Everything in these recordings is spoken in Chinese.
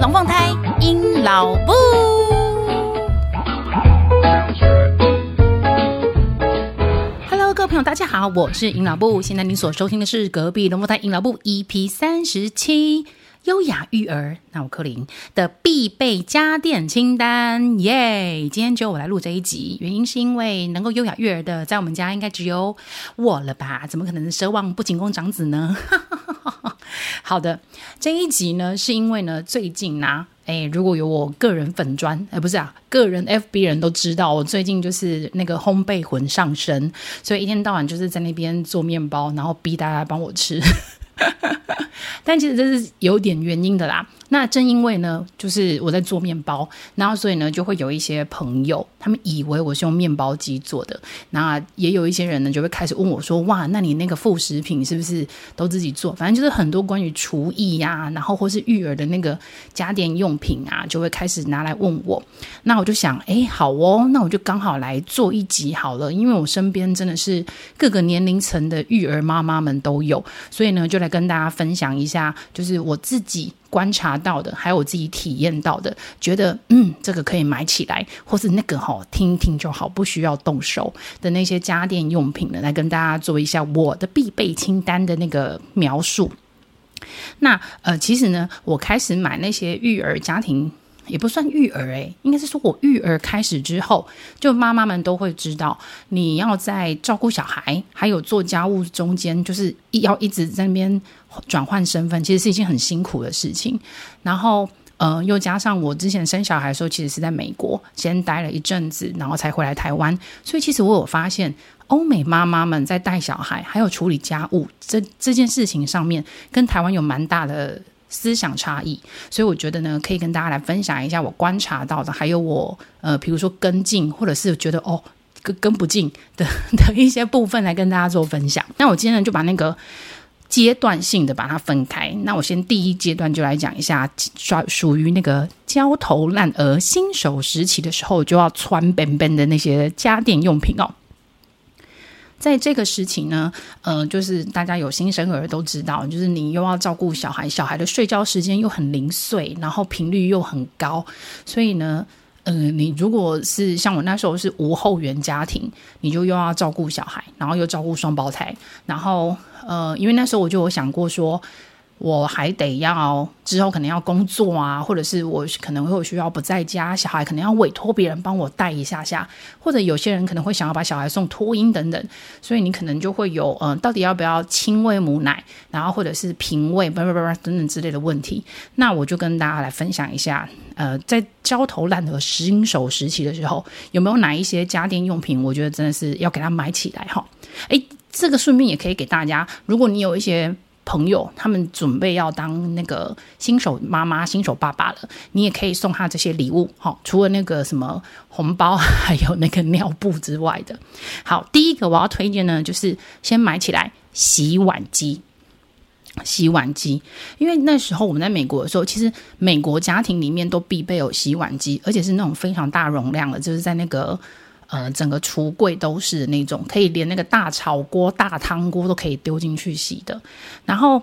龙凤胎阴老布。Hello，各位朋友，大家好，我是尹老布。现在您所收听的是隔壁龙凤胎尹老布 EP 三十七。优雅育儿，那我克林的必备家电清单，耶！今天只有我来录这一集，原因是因为能够优雅育儿的，在我们家应该只有我了吧？怎么可能奢望不仅供长子呢？好的，这一集呢，是因为呢，最近呢、啊，哎，如果有我个人粉专，哎，不是啊，个人 FB 人都知道，我最近就是那个烘焙魂上身，所以一天到晚就是在那边做面包，然后逼大家帮我吃。但其实这是有点原因的啦。那正因为呢，就是我在做面包，然后所以呢，就会有一些朋友，他们以为我是用面包机做的。那也有一些人呢，就会开始问我说：“哇，那你那个副食品是不是都自己做？”反正就是很多关于厨艺呀、啊，然后或是育儿的那个家电用品啊，就会开始拿来问我。那我就想，哎，好哦，那我就刚好来做一集好了，因为我身边真的是各个年龄层的育儿妈妈们都有，所以呢，就来跟大家分享讲一下，就是我自己。观察到的，还有我自己体验到的，觉得嗯，这个可以买起来，或是那个哈，听听就好，不需要动手的那些家电用品呢，来跟大家做一下我的必备清单的那个描述。那呃，其实呢，我开始买那些育儿家庭。也不算育儿诶、应该是说我育儿开始之后，就妈妈们都会知道，你要在照顾小孩还有做家务中间，就是要一直在那边转换身份，其实是一件很辛苦的事情。然后，呃，又加上我之前生小孩的时候，其实是在美国先待了一阵子，然后才回来台湾，所以其实我有发现，欧美妈妈们在带小孩还有处理家务这这件事情上面，跟台湾有蛮大的。思想差异，所以我觉得呢，可以跟大家来分享一下我观察到的，还有我呃，比如说跟进，或者是觉得哦跟跟不进的的一些部分来跟大家做分享。那我今天呢，就把那个阶段性的把它分开。那我先第一阶段就来讲一下，属属于那个焦头烂额、新手时期的时候就要穿本本的那些家电用品哦。在这个时期呢，呃，就是大家有新生儿都知道，就是你又要照顾小孩，小孩的睡觉时间又很零碎，然后频率又很高，所以呢，嗯，你如果是像我那时候是无后援家庭，你就又要照顾小孩，然后又照顾双胞胎，然后呃，因为那时候我就有想过说。我还得要之后可能要工作啊，或者是我可能会有需要不在家，小孩可能要委托别人帮我带一下下，或者有些人可能会想要把小孩送托婴等等，所以你可能就会有嗯、呃，到底要不要亲喂母奶，然后或者是瓶喂，叭叭叭等等之类的问题。那我就跟大家来分享一下，呃，在焦头烂额新手时期的时候，有没有哪一些家电用品，我觉得真的是要给他买起来哈。诶，这个顺便也可以给大家，如果你有一些。朋友，他们准备要当那个新手妈妈、新手爸爸了，你也可以送他这些礼物。好，除了那个什么红包，还有那个尿布之外的。好，第一个我要推荐呢，就是先买起来洗碗机。洗碗机，因为那时候我们在美国的时候，其实美国家庭里面都必备有洗碗机，而且是那种非常大容量的，就是在那个。呃，整个橱柜都是那种可以连那个大炒锅、大汤锅都可以丢进去洗的。然后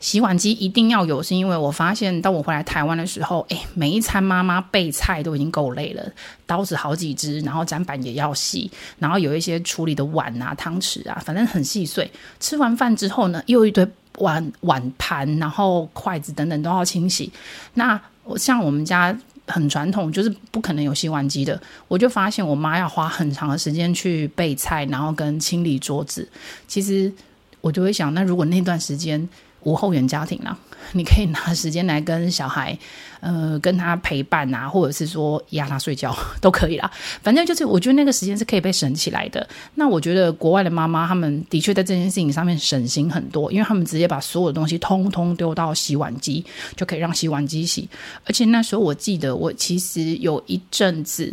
洗碗机一定要有，是因为我发现，当我回来台湾的时候，哎，每一餐妈妈备菜都已经够累了，刀子好几只，然后砧板也要洗，然后有一些处理的碗啊、汤匙啊，反正很细碎。吃完饭之后呢，又一堆碗碗盘，然后筷子等等都要清洗。那我像我们家。很传统，就是不可能有洗碗机的。我就发现我妈要花很长的时间去备菜，然后跟清理桌子。其实我就会想，那如果那段时间无后援家庭啦？你可以拿时间来跟小孩，呃，跟他陪伴啊，或者是说压他睡觉 都可以啦。反正就是，我觉得那个时间是可以被省起来的。那我觉得国外的妈妈，他们的确在这件事情上面省心很多，因为他们直接把所有的东西通通丢到洗碗机，就可以让洗碗机洗。而且那时候我记得，我其实有一阵子，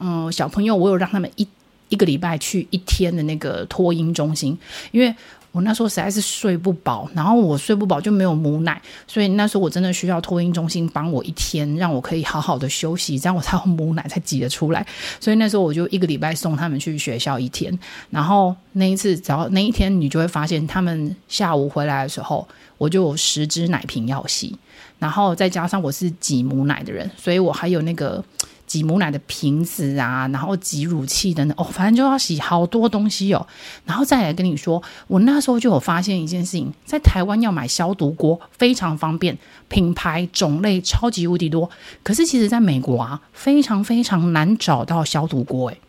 嗯，小朋友我有让他们一一个礼拜去一天的那个托婴中心，因为。我那时候实在是睡不饱，然后我睡不饱就没有母奶，所以那时候我真的需要托婴中心帮我一天，让我可以好好的休息，这样我才有母奶才挤得出来。所以那时候我就一个礼拜送他们去学校一天，然后那一次只要那一天，你就会发现他们下午回来的时候，我就有十支奶瓶要洗，然后再加上我是挤母奶的人，所以我还有那个。挤母奶的瓶子啊，然后挤乳器等等，哦，反正就要洗好多东西哦。然后再来跟你说，我那时候就有发现一件事情，在台湾要买消毒锅非常方便，品牌种类超级无敌多。可是其实在美国啊，非常非常难找到消毒锅，诶，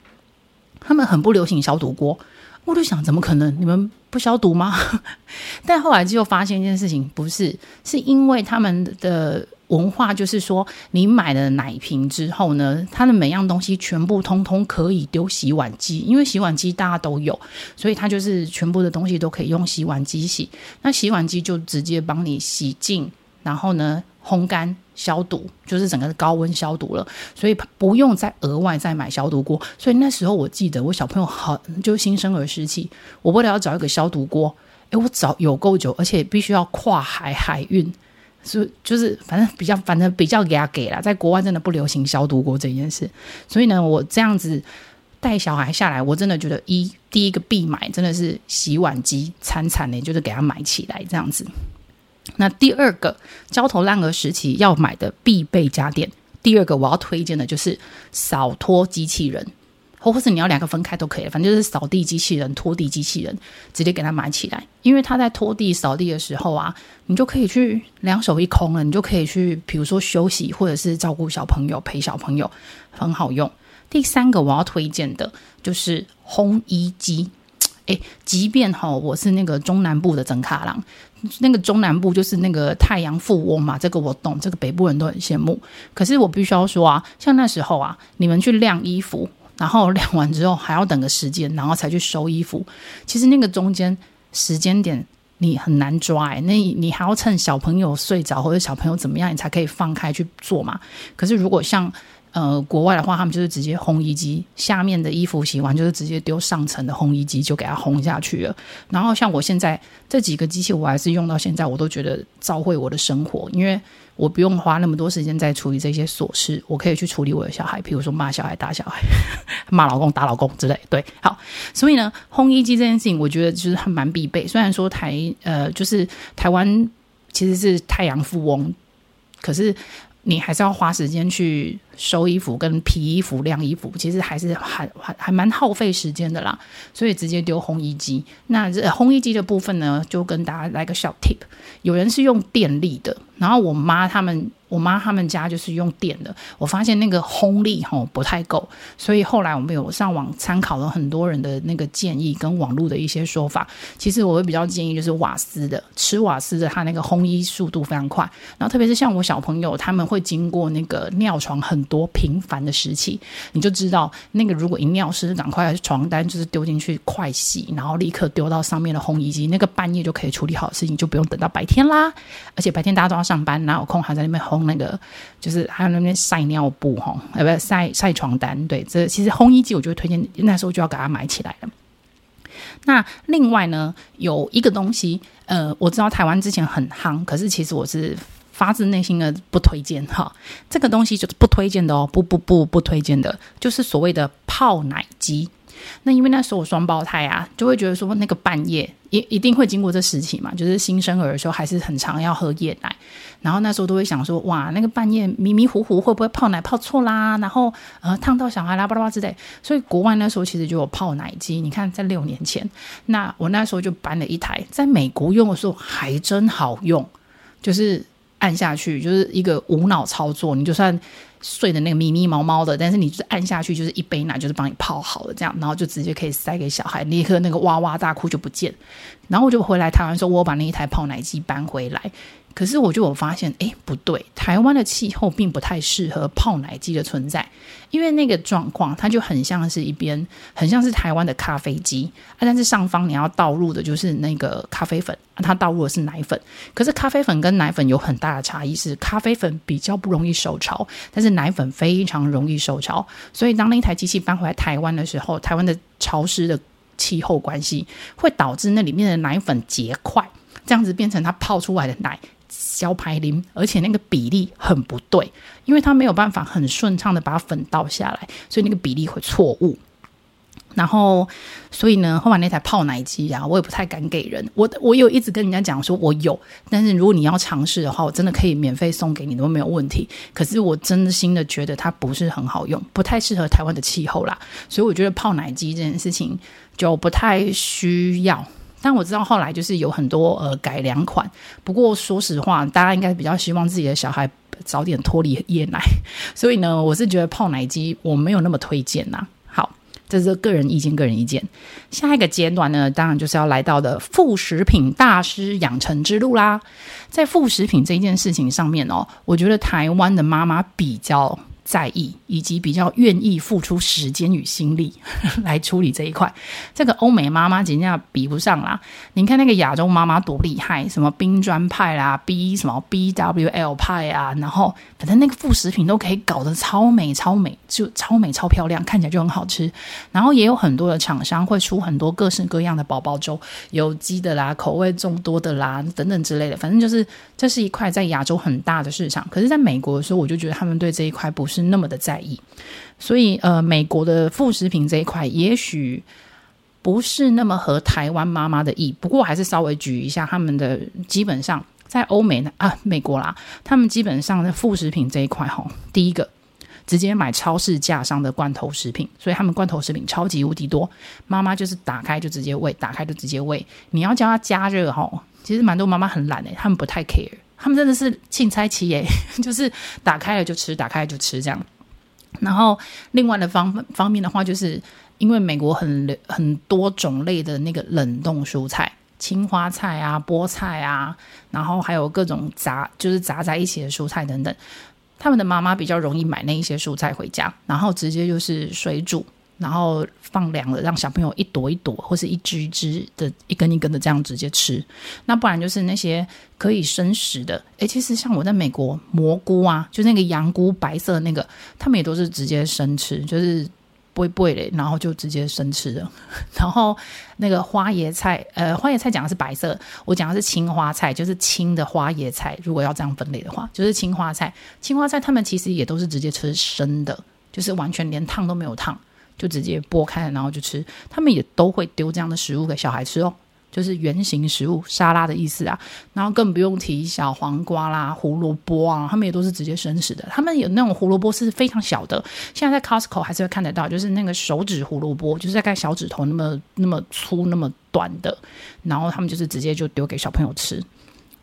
他们很不流行消毒锅。我就想，怎么可能？你们不消毒吗？但后来就发现一件事情，不是，是因为他们的。文化就是说，你买了奶瓶之后呢，它的每样东西全部通通可以丢洗碗机，因为洗碗机大家都有，所以它就是全部的东西都可以用洗碗机洗。那洗碗机就直接帮你洗净，然后呢烘干消毒，就是整个高温消毒了，所以不用再额外再买消毒锅。所以那时候我记得我小朋友好就新生儿时期，我为了要找一个消毒锅，诶，我找有够久，而且必须要跨海海运。是，就是反正比较，反正比较给他给了，在国外真的不流行消毒锅这件事，所以呢，我这样子带小孩下来，我真的觉得一第一个必买真的是洗碗机，惨惨的，就是给他买起来这样子。那第二个焦头烂额时期要买的必备家电，第二个我要推荐的就是扫拖机器人。或或是你要两个分开都可以，反正就是扫地机器人、拖地机器人，直接给它买起来。因为它在拖地、扫地的时候啊，你就可以去两手一空了，你就可以去，比如说休息，或者是照顾小朋友、陪小朋友，很好用。第三个我要推荐的就是烘衣机。诶，即便哈，我是那个中南部的整卡郎，那个中南部就是那个太阳富翁嘛，这个我懂，这个北部人都很羡慕。可是我必须要说啊，像那时候啊，你们去晾衣服。然后晾完之后还要等个时间，然后才去收衣服。其实那个中间时间点你很难抓哎，那你还要趁小朋友睡着或者小朋友怎么样，你才可以放开去做嘛。可是如果像呃，国外的话，他们就是直接烘衣机，下面的衣服洗完就是直接丢上层的烘衣机，就给它烘下去了。然后像我现在这几个机器，我还是用到现在，我都觉得照会我的生活，因为我不用花那么多时间在处理这些琐事，我可以去处理我的小孩，比如说骂小孩、打小孩、骂老公、打老公之类。对，好，所以呢，烘衣机这件事情，我觉得就是还蛮必备。虽然说台呃，就是台湾其实是太阳富翁，可是你还是要花时间去。收衣服跟皮衣服晾衣服，其实还是还还还蛮耗费时间的啦，所以直接丢烘衣机。那这烘衣机的部分呢，就跟大家来个小 tip，有人是用电力的，然后我妈他们，我妈他们家就是用电的。我发现那个烘力吼不太够，所以后来我们有上网参考了很多人的那个建议跟网络的一些说法。其实我会比较建议就是瓦斯的，吃瓦斯的，它那个烘衣速度非常快。然后特别是像我小朋友，他们会经过那个尿床很。多频繁的时期，你就知道那个如果一尿湿，赶快床单就是丢进去快洗，然后立刻丢到上面的烘衣机，那个半夜就可以处理好的事情，就不用等到白天啦。而且白天大家都要上班，哪有空还在那边烘那个？就是还有那边晒尿布哈，呃，不晒晒床单。对，这其实烘衣机我就会推荐，那时候就要给它买起来了。那另外呢，有一个东西，呃，我知道台湾之前很夯，可是其实我是。发自内心的不推荐哈，这个东西就是不推荐的哦，不不不不推荐的，就是所谓的泡奶机。那因为那时候我双胞胎啊，就会觉得说那个半夜一一定会经过这时期嘛，就是新生儿的时候还是很常要喝夜奶，然后那时候都会想说哇，那个半夜迷迷糊糊会不会泡奶泡错啦，然后呃烫到小孩啦巴拉巴拉之类。所以国外那时候其实就有泡奶机，你看在六年前，那我那时候就搬了一台，在美国用的时候还真好用，就是。按下去就是一个无脑操作，你就算碎的那个咪咪毛毛的，但是你就是按下去就是一杯奶，就是帮你泡好了这样，然后就直接可以塞给小孩，立刻那个哇哇大哭就不见。然后我就回来台湾说，我把那一台泡奶机搬回来，可是我就有发现，哎，不对，台湾的气候并不太适合泡奶机的存在，因为那个状况它就很像是一边，很像是台湾的咖啡机啊，但是上方你要倒入的就是那个咖啡粉，它倒入的是奶粉。可是咖啡粉跟奶粉有很大的差异，是咖啡粉比较不容易受潮，但是奶粉非常容易受潮。所以当那台机器搬回来台湾的时候，台湾的潮湿的气候关系会导致那里面的奶粉结块，这样子变成它泡出来的奶。小排零，而且那个比例很不对，因为它没有办法很顺畅的把粉倒下来，所以那个比例会错误。然后，所以呢，后来那台泡奶机啊，我也不太敢给人。我我有一直跟人家讲说我有，但是如果你要尝试的话，我真的可以免费送给你都没有问题。可是我真心的觉得它不是很好用，不太适合台湾的气候啦。所以我觉得泡奶机这件事情就不太需要。但我知道后来就是有很多呃改良款，不过说实话，大家应该比较希望自己的小孩早点脱离夜奶，所以呢，我是觉得泡奶机我没有那么推荐呐。好，这是个人意见，个人意见。下一个阶段呢，当然就是要来到的副食品大师养成之路啦。在副食品这件事情上面哦，我觉得台湾的妈妈比较。在意以及比较愿意付出时间与心力 来处理这一块，这个欧美妈妈简直比不上啦。你看那个亚洲妈妈多厉害，什么冰砖派啦，B 什么 BWL 派啊，然后反正那个副食品都可以搞得超美超美，就超美超漂亮，看起来就很好吃。然后也有很多的厂商会出很多各式各样的宝宝粥，有机的啦，口味众多的啦，等等之类的。反正就是这是一块在亚洲很大的市场。可是在美国的时候，我就觉得他们对这一块不是那么的在意，所以呃，美国的副食品这一块也许不是那么合台湾妈妈的意。不过还是稍微举一下他们的，基本上在欧美呢啊，美国啦，他们基本上的副食品这一块哈，第一个直接买超市架上的罐头食品，所以他们罐头食品超级无敌多，妈妈就是打开就直接喂，打开就直接喂。你要叫他加热哈，其实蛮多妈妈很懒诶，他们不太 care。他们真的是青菜期耶，就是打开了就吃，打开了就吃这样。然后另外的方方面的话，就是因为美国很很多种类的那个冷冻蔬菜，青花菜啊、菠菜啊，然后还有各种杂就是杂在一起的蔬菜等等，他们的妈妈比较容易买那一些蔬菜回家，然后直接就是水煮。然后放凉了，让小朋友一朵一朵或是一只一只的、一根一根的这样直接吃。那不然就是那些可以生食的。诶，其实像我在美国，蘑菇啊，就那个洋菇白色那个，他们也都是直接生吃，就是不会不会嘞，然后就直接生吃的。然后那个花椰菜，呃，花椰菜讲的是白色，我讲的是青花菜，就是青的花椰菜。如果要这样分类的话，就是青花菜。青花菜他们其实也都是直接吃生的，就是完全连烫都没有烫。就直接剥开，然后就吃。他们也都会丢这样的食物给小孩吃哦，就是圆形食物沙拉的意思啊。然后更不用提小黄瓜啦、胡萝卜啊，他们也都是直接生食的。他们有那种胡萝卜是非常小的，现在在 Costco 还是会看得到，就是那个手指胡萝卜，就是大概小指头那么那么粗、那么短的。然后他们就是直接就丢给小朋友吃。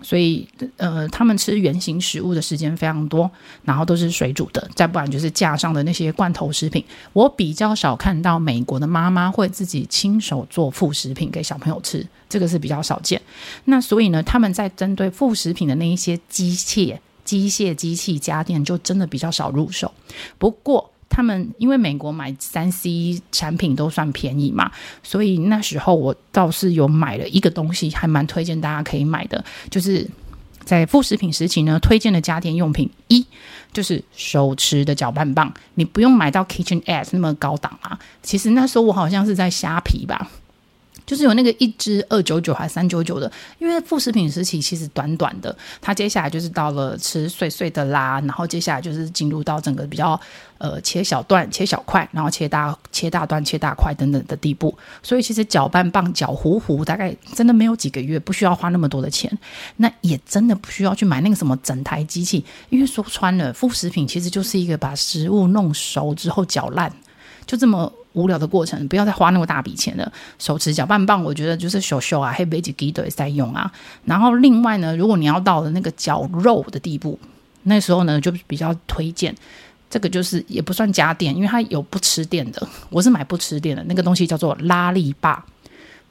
所以，呃，他们吃原型食物的时间非常多，然后都是水煮的，再不然就是架上的那些罐头食品。我比较少看到美国的妈妈会自己亲手做副食品给小朋友吃，这个是比较少见。那所以呢，他们在针对副食品的那一些机械、机械、机器、家电，就真的比较少入手。不过，他们因为美国买三 C 产品都算便宜嘛，所以那时候我倒是有买了一个东西，还蛮推荐大家可以买的，就是在副食品时期呢，推荐的家电用品一就是手持的搅拌棒，你不用买到 KitchenAid 那么高档啊。其实那时候我好像是在虾皮吧。就是有那个一支二九九还是三九九的，因为副食品时期其实短短的，它接下来就是到了吃碎碎的啦，然后接下来就是进入到整个比较呃切小段、切小块，然后切大切大段、切大块等等的地步。所以其实搅拌棒搅糊糊，大概真的没有几个月，不需要花那么多的钱，那也真的不需要去买那个什么整台机器，因为说穿了，副食品其实就是一个把食物弄熟之后搅烂，就这么。无聊的过程，不要再花那么大笔钱了。手持搅拌棒，我觉得就是手手啊，黑贝吉吉都在用啊。然后另外呢，如果你要到了那个绞肉的地步，那时候呢就比较推荐这个，就是也不算家电，因为它有不吃电的。我是买不吃电的那个东西，叫做拉力霸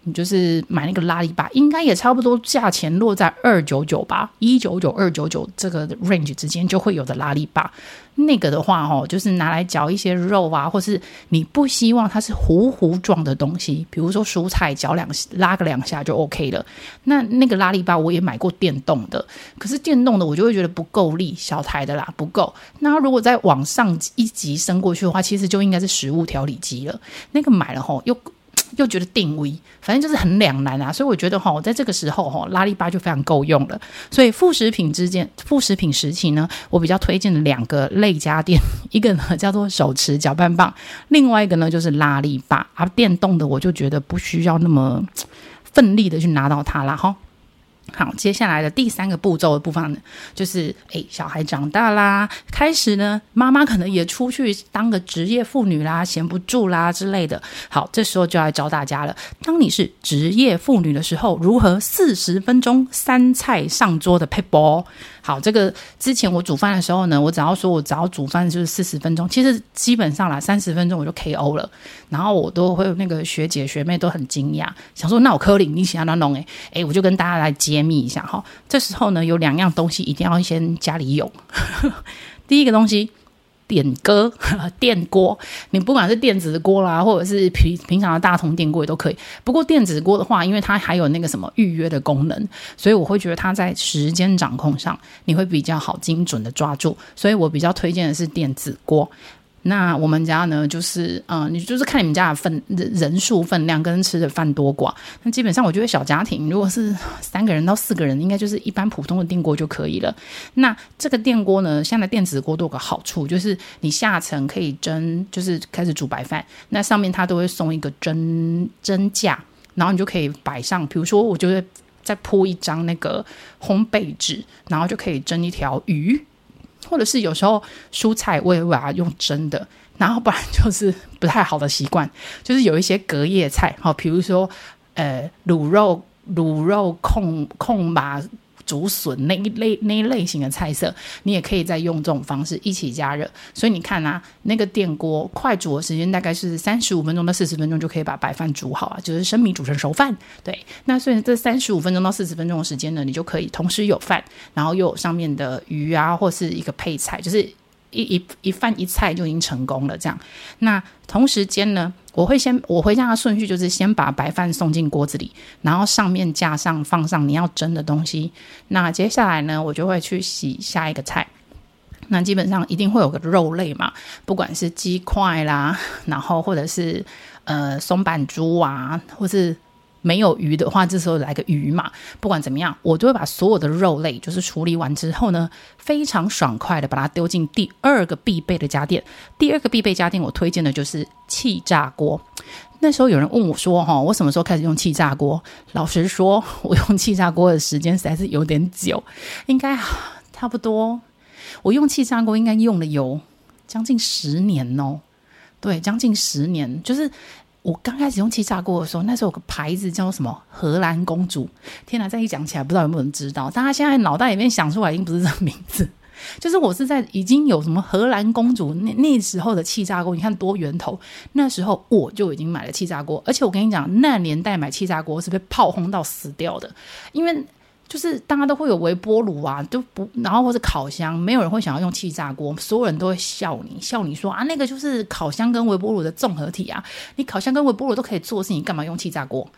你就是买那个拉力吧，应该也差不多价钱落在二九九吧，一九九二九九这个 range 之间就会有的拉力吧。那个的话，哦，就是拿来嚼一些肉啊，或是你不希望它是糊糊状的东西，比如说蔬菜嚼两拉个两下就 OK 了。那那个拉力吧我也买过电动的，可是电动的我就会觉得不够力，小台的啦不够。那如果再往上一级升过去的话，其实就应该是食物调理机了。那个买了吼又。又觉得定位，反正就是很两难啊，所以我觉得哈，我在这个时候哈，拉力巴就非常够用了。所以副食品之间，副食品时期呢，我比较推荐的两个类家电，一个呢叫做手持搅拌棒，另外一个呢就是拉力巴。而电动的我就觉得不需要那么 奋力的去拿到它了哈。好，接下来的第三个步骤的部分呢，就是诶，小孩长大啦，开始呢，妈妈可能也出去当个职业妇女啦，闲不住啦之类的。好，这时候就要教大家了。当你是职业妇女的时候，如何四十分钟三菜上桌的撇步？好，这个之前我煮饭的时候呢，我只要说我只要煮饭就是四十分钟，其实基本上啦，三十分钟我就 KO 了。然后我都会有那个学姐学妹都很惊讶，想说那我柯林你喜欢哪弄诶？诶，我就跟大家来揭密一下哈。这时候呢，有两样东西一定要先家里有。第一个东西。电锅、电锅，你不管是电子锅啦，或者是平平常的大铜电锅也都可以。不过电子锅的话，因为它还有那个什么预约的功能，所以我会觉得它在时间掌控上你会比较好精准的抓住。所以我比较推荐的是电子锅。那我们家呢，就是嗯、呃，你就是看你们家的分人人数分量跟吃的饭多寡。那基本上我觉得小家庭如果是 三个人到四个人，应该就是一般普通的电锅就可以了。那这个电锅呢，现在电子锅都有个好处，就是你下层可以蒸，就是开始煮白饭，那上面它都会送一个蒸蒸架，然后你就可以摆上，比如说我就会再铺一张那个烘焙纸，然后就可以蒸一条鱼。或者是有时候蔬菜我也会把它用蒸的，然后不然就是不太好的习惯，就是有一些隔夜菜，好，比如说呃卤肉、卤肉控控麻。竹笋那一类那一类型的菜色，你也可以再用这种方式一起加热。所以你看啊，那个电锅快煮的时间大概是三十五分钟到四十分钟就可以把白饭煮好啊，就是生米煮成熟饭。对，那所以这三十五分钟到四十分钟的时间呢，你就可以同时有饭，然后又有上面的鱼啊，或是一个配菜，就是。一一一饭一菜就已经成功了，这样。那同时间呢，我会先我回家的顺序就是先把白饭送进锅子里，然后上面架上放上你要蒸的东西。那接下来呢，我就会去洗下一个菜。那基本上一定会有个肉类嘛，不管是鸡块啦，然后或者是呃松板猪啊，或是。没有鱼的话，这时候来个鱼嘛。不管怎么样，我都会把所有的肉类，就是处理完之后呢，非常爽快的把它丢进第二个必备的家电。第二个必备家电，我推荐的就是气炸锅。那时候有人问我说：“哈，我什么时候开始用气炸锅？”老实说，我用气炸锅的时间实在是有点久，应该差不多。我用气炸锅应该用了有将近十年哦。对，将近十年，就是。我刚开始用气炸锅的时候，那时候有个牌子叫什么“荷兰公主”。天哪，再一讲起来，不知道有没有人知道？大家现在脑袋里面想出来，已经不是这个名字。就是我是在已经有什么荷兰公主那那时候的气炸锅，你看多源头。那时候我就已经买了气炸锅，而且我跟你讲，那年代买气炸锅是被炮轰到死掉的，因为。就是大家都会有微波炉啊，都不，然后或是烤箱，没有人会想要用气炸锅，所有人都会笑你，笑你说啊，那个就是烤箱跟微波炉的综合体啊，你烤箱跟微波炉都可以做的事情，干嘛用气炸锅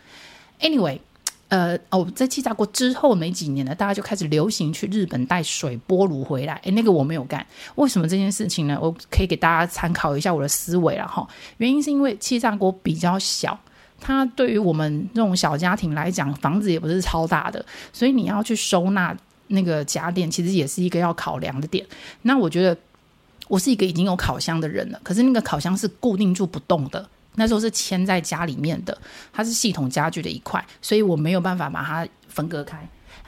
？Anyway，呃，哦，在气炸锅之后没几年呢，大家就开始流行去日本带水波炉回来，诶，那个我没有干，为什么这件事情呢？我可以给大家参考一下我的思维了哈，原因是因为气炸锅比较小。它对于我们这种小家庭来讲，房子也不是超大的，所以你要去收纳那个家电，其实也是一个要考量的点。那我觉得我是一个已经有烤箱的人了，可是那个烤箱是固定住不动的，那时候是嵌在家里面的，它是系统家具的一块，所以我没有办法把它分割开。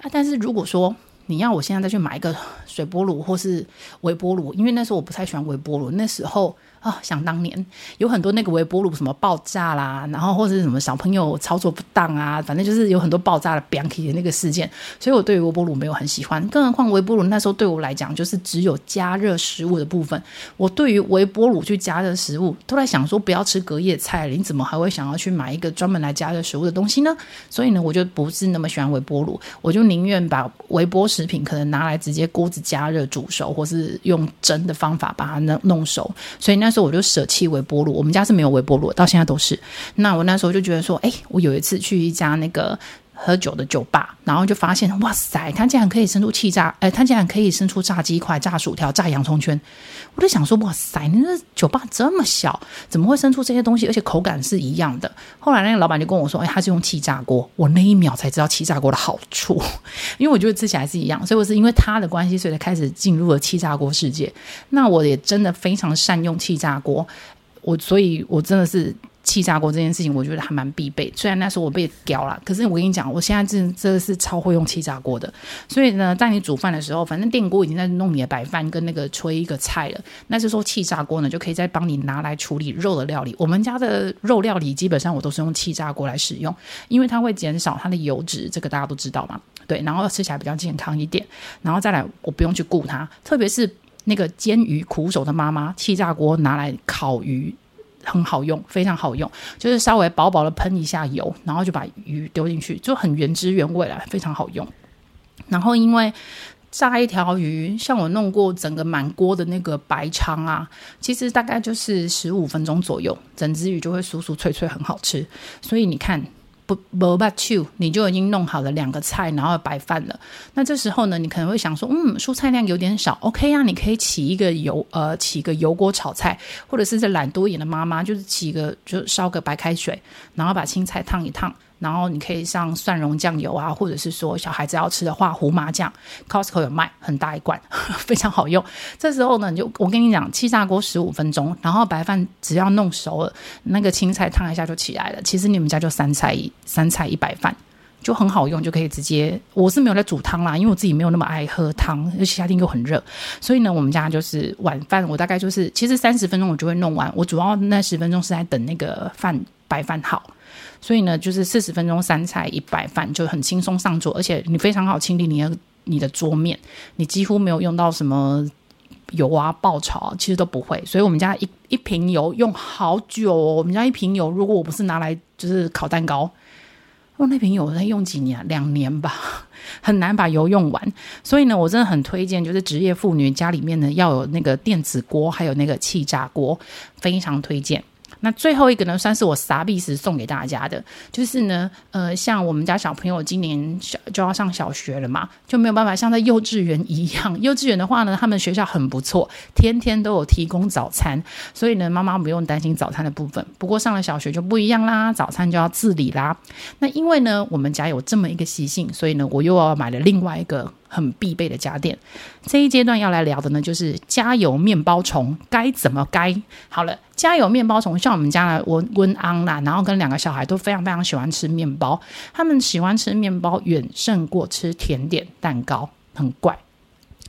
啊，但是如果说你要我现在再去买一个水波炉或是微波炉，因为那时候我不太喜欢微波炉，那时候。啊、想当年有很多那个微波炉什么爆炸啦，然后或者是什么小朋友操作不当啊，反正就是有很多爆炸的、Bianchi 的那个事件，所以我对于微波炉没有很喜欢。更何况微波炉那时候对我来讲就是只有加热食物的部分。我对于微波炉去加热食物，都在想说不要吃隔夜菜，你怎么还会想要去买一个专门来加热食物的东西呢？所以呢，我就不是那么喜欢微波炉，我就宁愿把微波食品可能拿来直接锅子加热煮熟，或是用蒸的方法把它弄弄熟。所以那。时候我就舍弃微波炉，我们家是没有微波炉，到现在都是。那我那时候就觉得说，哎，我有一次去一家那个喝酒的酒吧，然后就发现，哇塞，他竟然可以生出气炸，哎，他竟然可以生出炸鸡块、炸薯条、炸洋葱圈。我就想说，哇塞，你那酒吧这么小，怎么会生出这些东西？而且口感是一样的。后来那个老板就跟我说，哎，他是用气炸锅。我那一秒才知道气炸锅的好处，因为我觉得吃起来是一样，所以我是因为他的关系，所以才开始进入了气炸锅世界。那我也真的非常善用气炸锅，我所以，我真的是。气炸锅这件事情，我觉得还蛮必备。虽然那时候我被屌了，可是我跟你讲，我现在真真的是超会用气炸锅的。所以呢，在你煮饭的时候，反正电锅已经在弄你的白饭跟那个炊一个菜了。那就时候气炸锅呢，就可以再帮你拿来处理肉的料理。我们家的肉料理基本上我都是用气炸锅来使用，因为它会减少它的油脂，这个大家都知道嘛。对，然后吃起来比较健康一点。然后再来，我不用去顾它，特别是那个煎鱼苦手的妈妈，气炸锅拿来烤鱼。很好用，非常好用，就是稍微薄薄的喷一下油，然后就把鱼丢进去，就很原汁原味了，非常好用。然后因为炸一条鱼，像我弄过整个满锅的那个白鲳啊，其实大概就是十五分钟左右，整只鱼就会酥酥脆脆，很好吃。所以你看。不不不，two，你就已经弄好了两个菜，然后白饭了。那这时候呢，你可能会想说，嗯，蔬菜量有点少，OK 啊，你可以起一个油，呃，起一个油锅炒菜，或者是这懒多一点的妈妈，就是起个，就烧个白开水，然后把青菜烫一烫。然后你可以上蒜蓉酱油啊，或者是说小孩子要吃的话，胡麻酱，Costco 有卖，很大一罐，非常好用。这时候呢，你就我跟你讲，气炸锅十五分钟，然后白饭只要弄熟了，那个青菜烫一下就起来了。其实你们家就三菜一三菜一白饭，就很好用，就可以直接。我是没有在煮汤啦，因为我自己没有那么爱喝汤，而且夏天又很热，所以呢，我们家就是晚饭，我大概就是其实三十分钟我就会弄完。我主要那十分钟是在等那个饭白饭好。所以呢，就是四十分钟三菜一白饭就很轻松上桌，而且你非常好清理你的你的桌面，你几乎没有用到什么油啊爆炒，其实都不会。所以我们家一一瓶油用好久哦，我们家一瓶油如果我不是拿来就是烤蛋糕，用那瓶油在用几年？两年吧，很难把油用完。所以呢，我真的很推荐，就是职业妇女家里面呢要有那个电子锅，还有那个气炸锅，非常推荐。那最后一个呢，算是我傻逼时送给大家的，就是呢，呃，像我们家小朋友今年小就要上小学了嘛，就没有办法像在幼稚园一样。幼稚园的话呢，他们学校很不错，天天都有提供早餐，所以呢，妈妈不用担心早餐的部分。不过上了小学就不一样啦，早餐就要自理啦。那因为呢，我们家有这么一个习性，所以呢，我又要买了另外一个。很必备的家电，这一阶段要来聊的呢，就是加油面包虫该怎么该好了。加油面包虫，像我们家的温温安啦，然后跟两个小孩都非常非常喜欢吃面包，他们喜欢吃面包远胜过吃甜点蛋糕，很怪。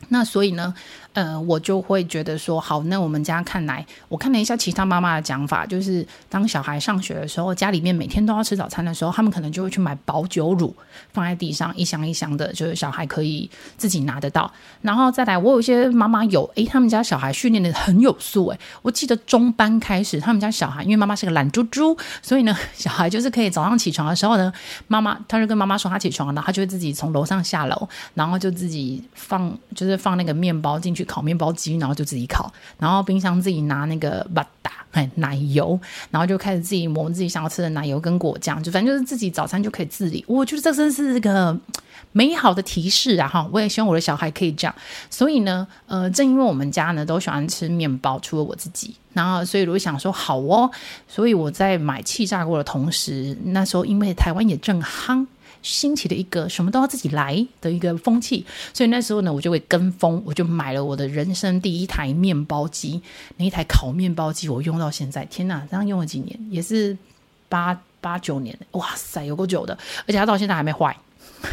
那所以呢，呃，我就会觉得说，好，那我们家看来，我看了一下其他妈妈的讲法，就是当小孩上学的时候，家里面每天都要吃早餐的时候，他们可能就会去买保酒乳，放在地上一箱一箱的，就是小孩可以自己拿得到。然后再来，我有一些妈妈有，诶，他们家小孩训练的很有素，诶，我记得中班开始，他们家小孩因为妈妈是个懒猪猪，所以呢，小孩就是可以早上起床的时候呢，妈妈他就跟妈妈说他起床了，他就会自己从楼上下楼，然后就自己放，就是放那个面包进去。烤面包机，然后就自己烤，然后冰箱自己拿那个巴达哎奶油，然后就开始自己磨自己想要吃的奶油跟果酱，就反正就是自己早餐就可以自理。我觉得这真是个美好的提示啊！哈，我也希望我的小孩可以这样。所以呢，呃，正因为我们家呢都喜欢吃面包，除了我自己，然后所以我想说好哦，所以我在买气炸锅的同时，那时候因为台湾也正夯。兴起的一个什么都要自己来的一个风气，所以那时候呢，我就会跟风，我就买了我的人生第一台面包机。那一台烤面包机，我用到现在，天哪，这样用了几年，也是八八九年，哇塞，有够久的，而且它到现在还没坏。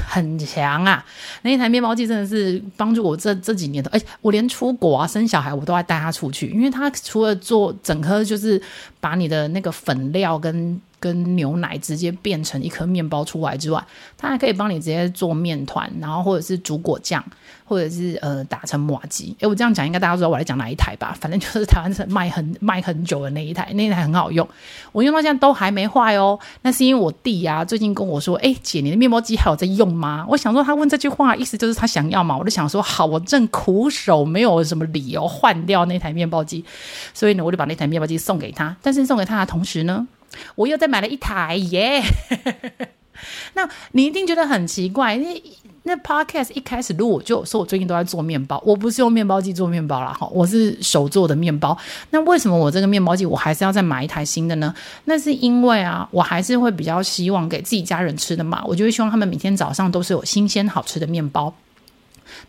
很强啊！那一台面包机真的是帮助我这这几年的，哎，我连出国啊、生小孩，我都要带它出去，因为它除了做整颗，就是把你的那个粉料跟。跟牛奶直接变成一颗面包出来之外，它还可以帮你直接做面团，然后或者是煮果酱，或者是呃打成麻糬。诶，我这样讲应该大家知道我在讲哪一台吧？反正就是台湾是卖很卖很久的那一台，那一台很好用，我用到现在都还没坏哦。那是因为我弟呀、最近跟我说，诶，姐，你的面包机还有在用吗？我想说他问这句话意思就是他想要嘛，我就想说好，我正苦手没有什么理由换掉那台面包机，所以呢，我就把那台面包机送给他。但是送给他的同时呢，我又再买了一台耶 那你一定觉得很奇怪，那那 podcast 一开始录我就说我最近都在做面包，我不是用面包机做面包啦，哈，我是手做的面包。那为什么我这个面包机我还是要再买一台新的呢？那是因为啊，我还是会比较希望给自己家人吃的嘛，我就会希望他们每天早上都是有新鲜好吃的面包。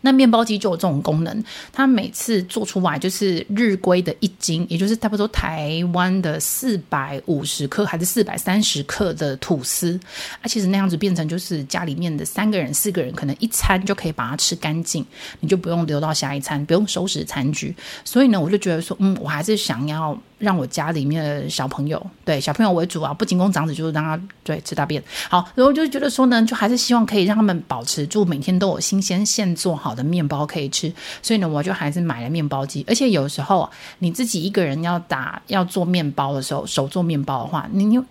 那面包机就有这种功能，它每次做出来就是日规的一斤，也就是差不多台湾的四百五十克还是四百三十克的吐司，啊，其实那样子变成就是家里面的三个人、四个人可能一餐就可以把它吃干净，你就不用留到下一餐，不用收拾餐具。所以呢，我就觉得说，嗯，我还是想要。让我家里面的小朋友，对小朋友为主啊，不仅供长子，就是让他对吃大便。好，然后就觉得说呢，就还是希望可以让他们保持住每天都有新鲜现做好的面包可以吃。所以呢，我就还是买了面包机。而且有时候你自己一个人要打要做面包的时候，手做面包的话，你又。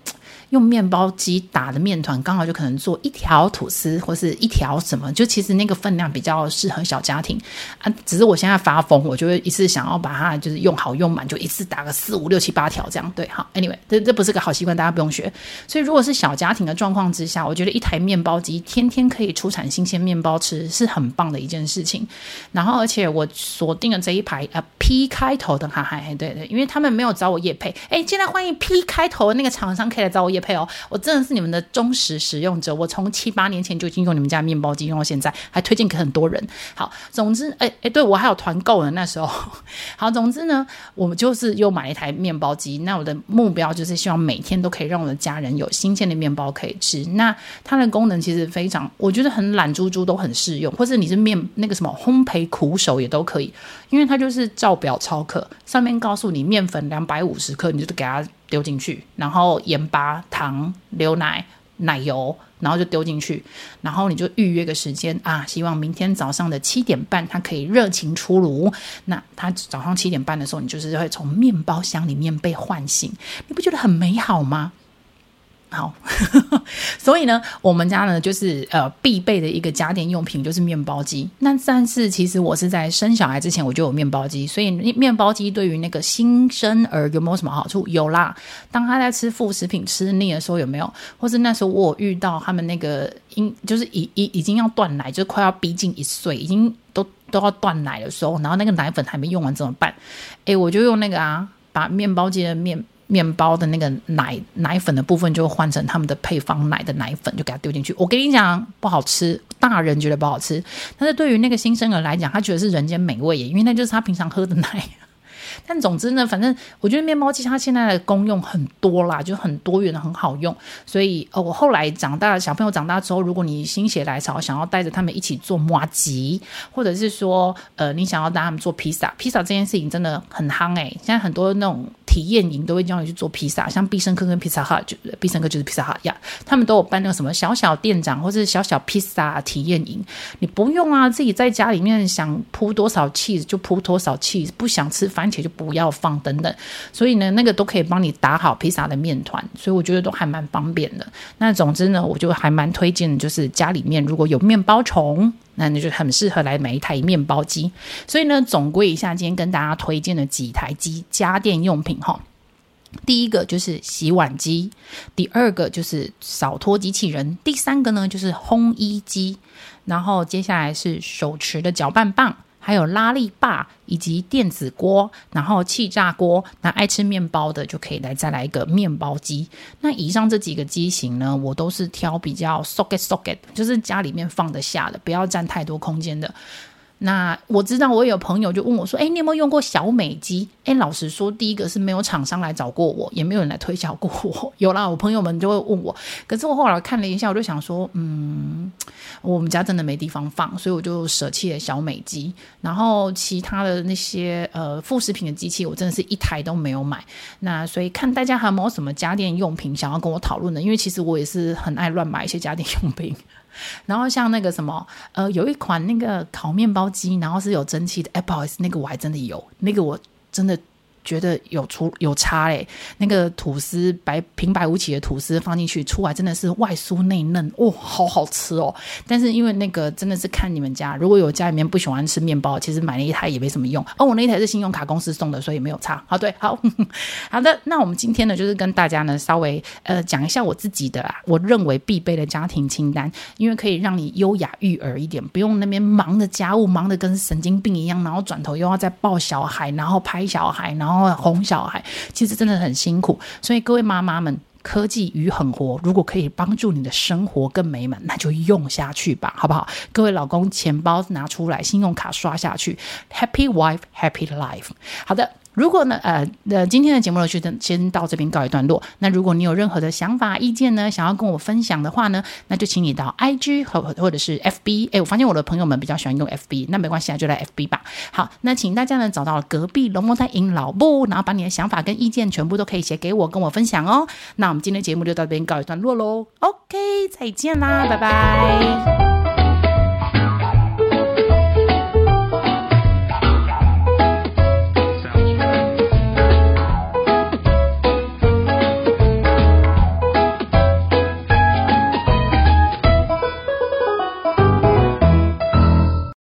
用面包机打的面团，刚好就可能做一条吐司或是一条什么，就其实那个分量比较适合小家庭啊。只是我现在发疯，我就会一次想要把它就是用好用满，就一次打个四五六七八条这样。对，好，anyway，这这不是个好习惯，大家不用学。所以如果是小家庭的状况之下，我觉得一台面包机天天可以出产新鲜面包吃，是很棒的一件事情。然后，而且我锁定了这一排呃 P 开头的哈，嗨，对对，因为他们没有找我业配，哎，现在欢迎 P 开头的那个厂商可以来找我业。配哦，我真的是你们的忠实使用者。我从七八年前就已经用你们家面包机用到现在，还推荐给很多人。好，总之，哎哎，对我还有团购呢。那时候，好，总之呢，我们就是又买了一台面包机。那我的目标就是希望每天都可以让我的家人有新鲜的面包可以吃。那它的功能其实非常，我觉得很懒猪猪都很适用，或是你是面那个什么烘焙苦手也都可以，因为它就是照表操课，上面告诉你面粉两百五十克，你就给它。丢进去，然后盐巴、糖、牛奶、奶油，然后就丢进去，然后你就预约个时间啊，希望明天早上的七点半它可以热情出炉。那它早上七点半的时候，你就是会从面包箱里面被唤醒，你不觉得很美好吗？好，所以呢，我们家呢就是呃必备的一个家电用品就是面包机。那但是其实我是在生小孩之前我就有面包机，所以面包机对于那个新生儿有没有什么好处？有啦，当他在吃副食品吃腻的时候有没有？或是那时候我遇到他们那个婴就是已已已经要断奶，就快要逼近一岁，已经都都要断奶的时候，然后那个奶粉还没用完怎么办？诶，我就用那个啊，把面包机的面。面包的那个奶奶粉的部分就换成他们的配方奶的奶粉，就给他丢进去。我跟你讲，不好吃，大人觉得不好吃，但是对于那个新生儿来讲，他觉得是人间美味耶，因为那就是他平常喝的奶。但总之呢，反正我觉得面包机它现在的功用很多啦，就很多元，很好用。所以，呃，我后来长大，小朋友长大之后，如果你心血来潮想要带着他们一起做麻糬，或者是说，呃，你想要带他们做披萨，披萨这件事情真的很夯诶、现在很多那种体验营都会教你去做披萨，像必胜客跟披萨哈，就必胜客就是披萨哈呀，他们都有办那个什么小小店长或者是小小披萨体验营。你不用啊，自己在家里面想铺多少 cheese 就铺多少 cheese，不想吃番茄就。不要放等等，所以呢，那个都可以帮你打好披萨的面团，所以我觉得都还蛮方便的。那总之呢，我就还蛮推荐，就是家里面如果有面包虫，那你就很适合来买一台面包机。所以呢，总归一下，今天跟大家推荐的几台机家电用品哈，第一个就是洗碗机，第二个就是扫拖机器人，第三个呢就是烘衣机，然后接下来是手持的搅拌棒。还有拉力霸以及电子锅，然后气炸锅，那爱吃面包的就可以来再来一个面包机。那以上这几个机型呢，我都是挑比较 socket socket，就是家里面放得下的，不要占太多空间的。那我知道我有朋友就问我说：“哎，你有没有用过小美肌？”哎，老实说，第一个是没有厂商来找过我，也没有人来推销过我。有啦，我朋友们就会问我。可是我后来看了一下，我就想说，嗯，我们家真的没地方放，所以我就舍弃了小美肌。然后其他的那些呃副食品的机器，我真的是一台都没有买。那所以看大家还有没有什么家电用品想要跟我讨论的，因为其实我也是很爱乱买一些家电用品。然后像那个什么，呃，有一款那个烤面包机，然后是有蒸汽的。哎，不好意思，那个我还真的有，那个我真的。觉得有出有差诶，那个吐司白平白无奇的吐司放进去出来真的是外酥内嫩，哇、哦，好好吃哦！但是因为那个真的是看你们家，如果有家里面不喜欢吃面包，其实买那一台也没什么用。哦，我那一台是信用卡公司送的，所以没有差。好，对，好 好的。那我们今天呢，就是跟大家呢稍微呃讲一下我自己的啊，我认为必备的家庭清单，因为可以让你优雅育儿一点，不用那边忙的家务忙得跟神经病一样，然后转头又要再抱小孩，然后拍小孩，然后。然后哄小孩，其实真的很辛苦，所以各位妈妈们，科技与狠活，如果可以帮助你的生活更美满，那就用下去吧，好不好？各位老公，钱包拿出来，信用卡刷下去，Happy wife, happy life。好的。如果呢，呃，呃，今天的节目呢，就先到这边告一段落。那如果你有任何的想法、意见呢，想要跟我分享的话呢，那就请你到 IG 和或者是 FB。哎，我发现我的朋友们比较喜欢用 FB，那没关系啊，就来 FB 吧。好，那请大家呢找到隔壁龙凤胎 in 老布，然后把你的想法跟意见全部都可以写给我，跟我分享哦。那我们今天的节目就到这边告一段落喽。OK，再见啦，拜拜。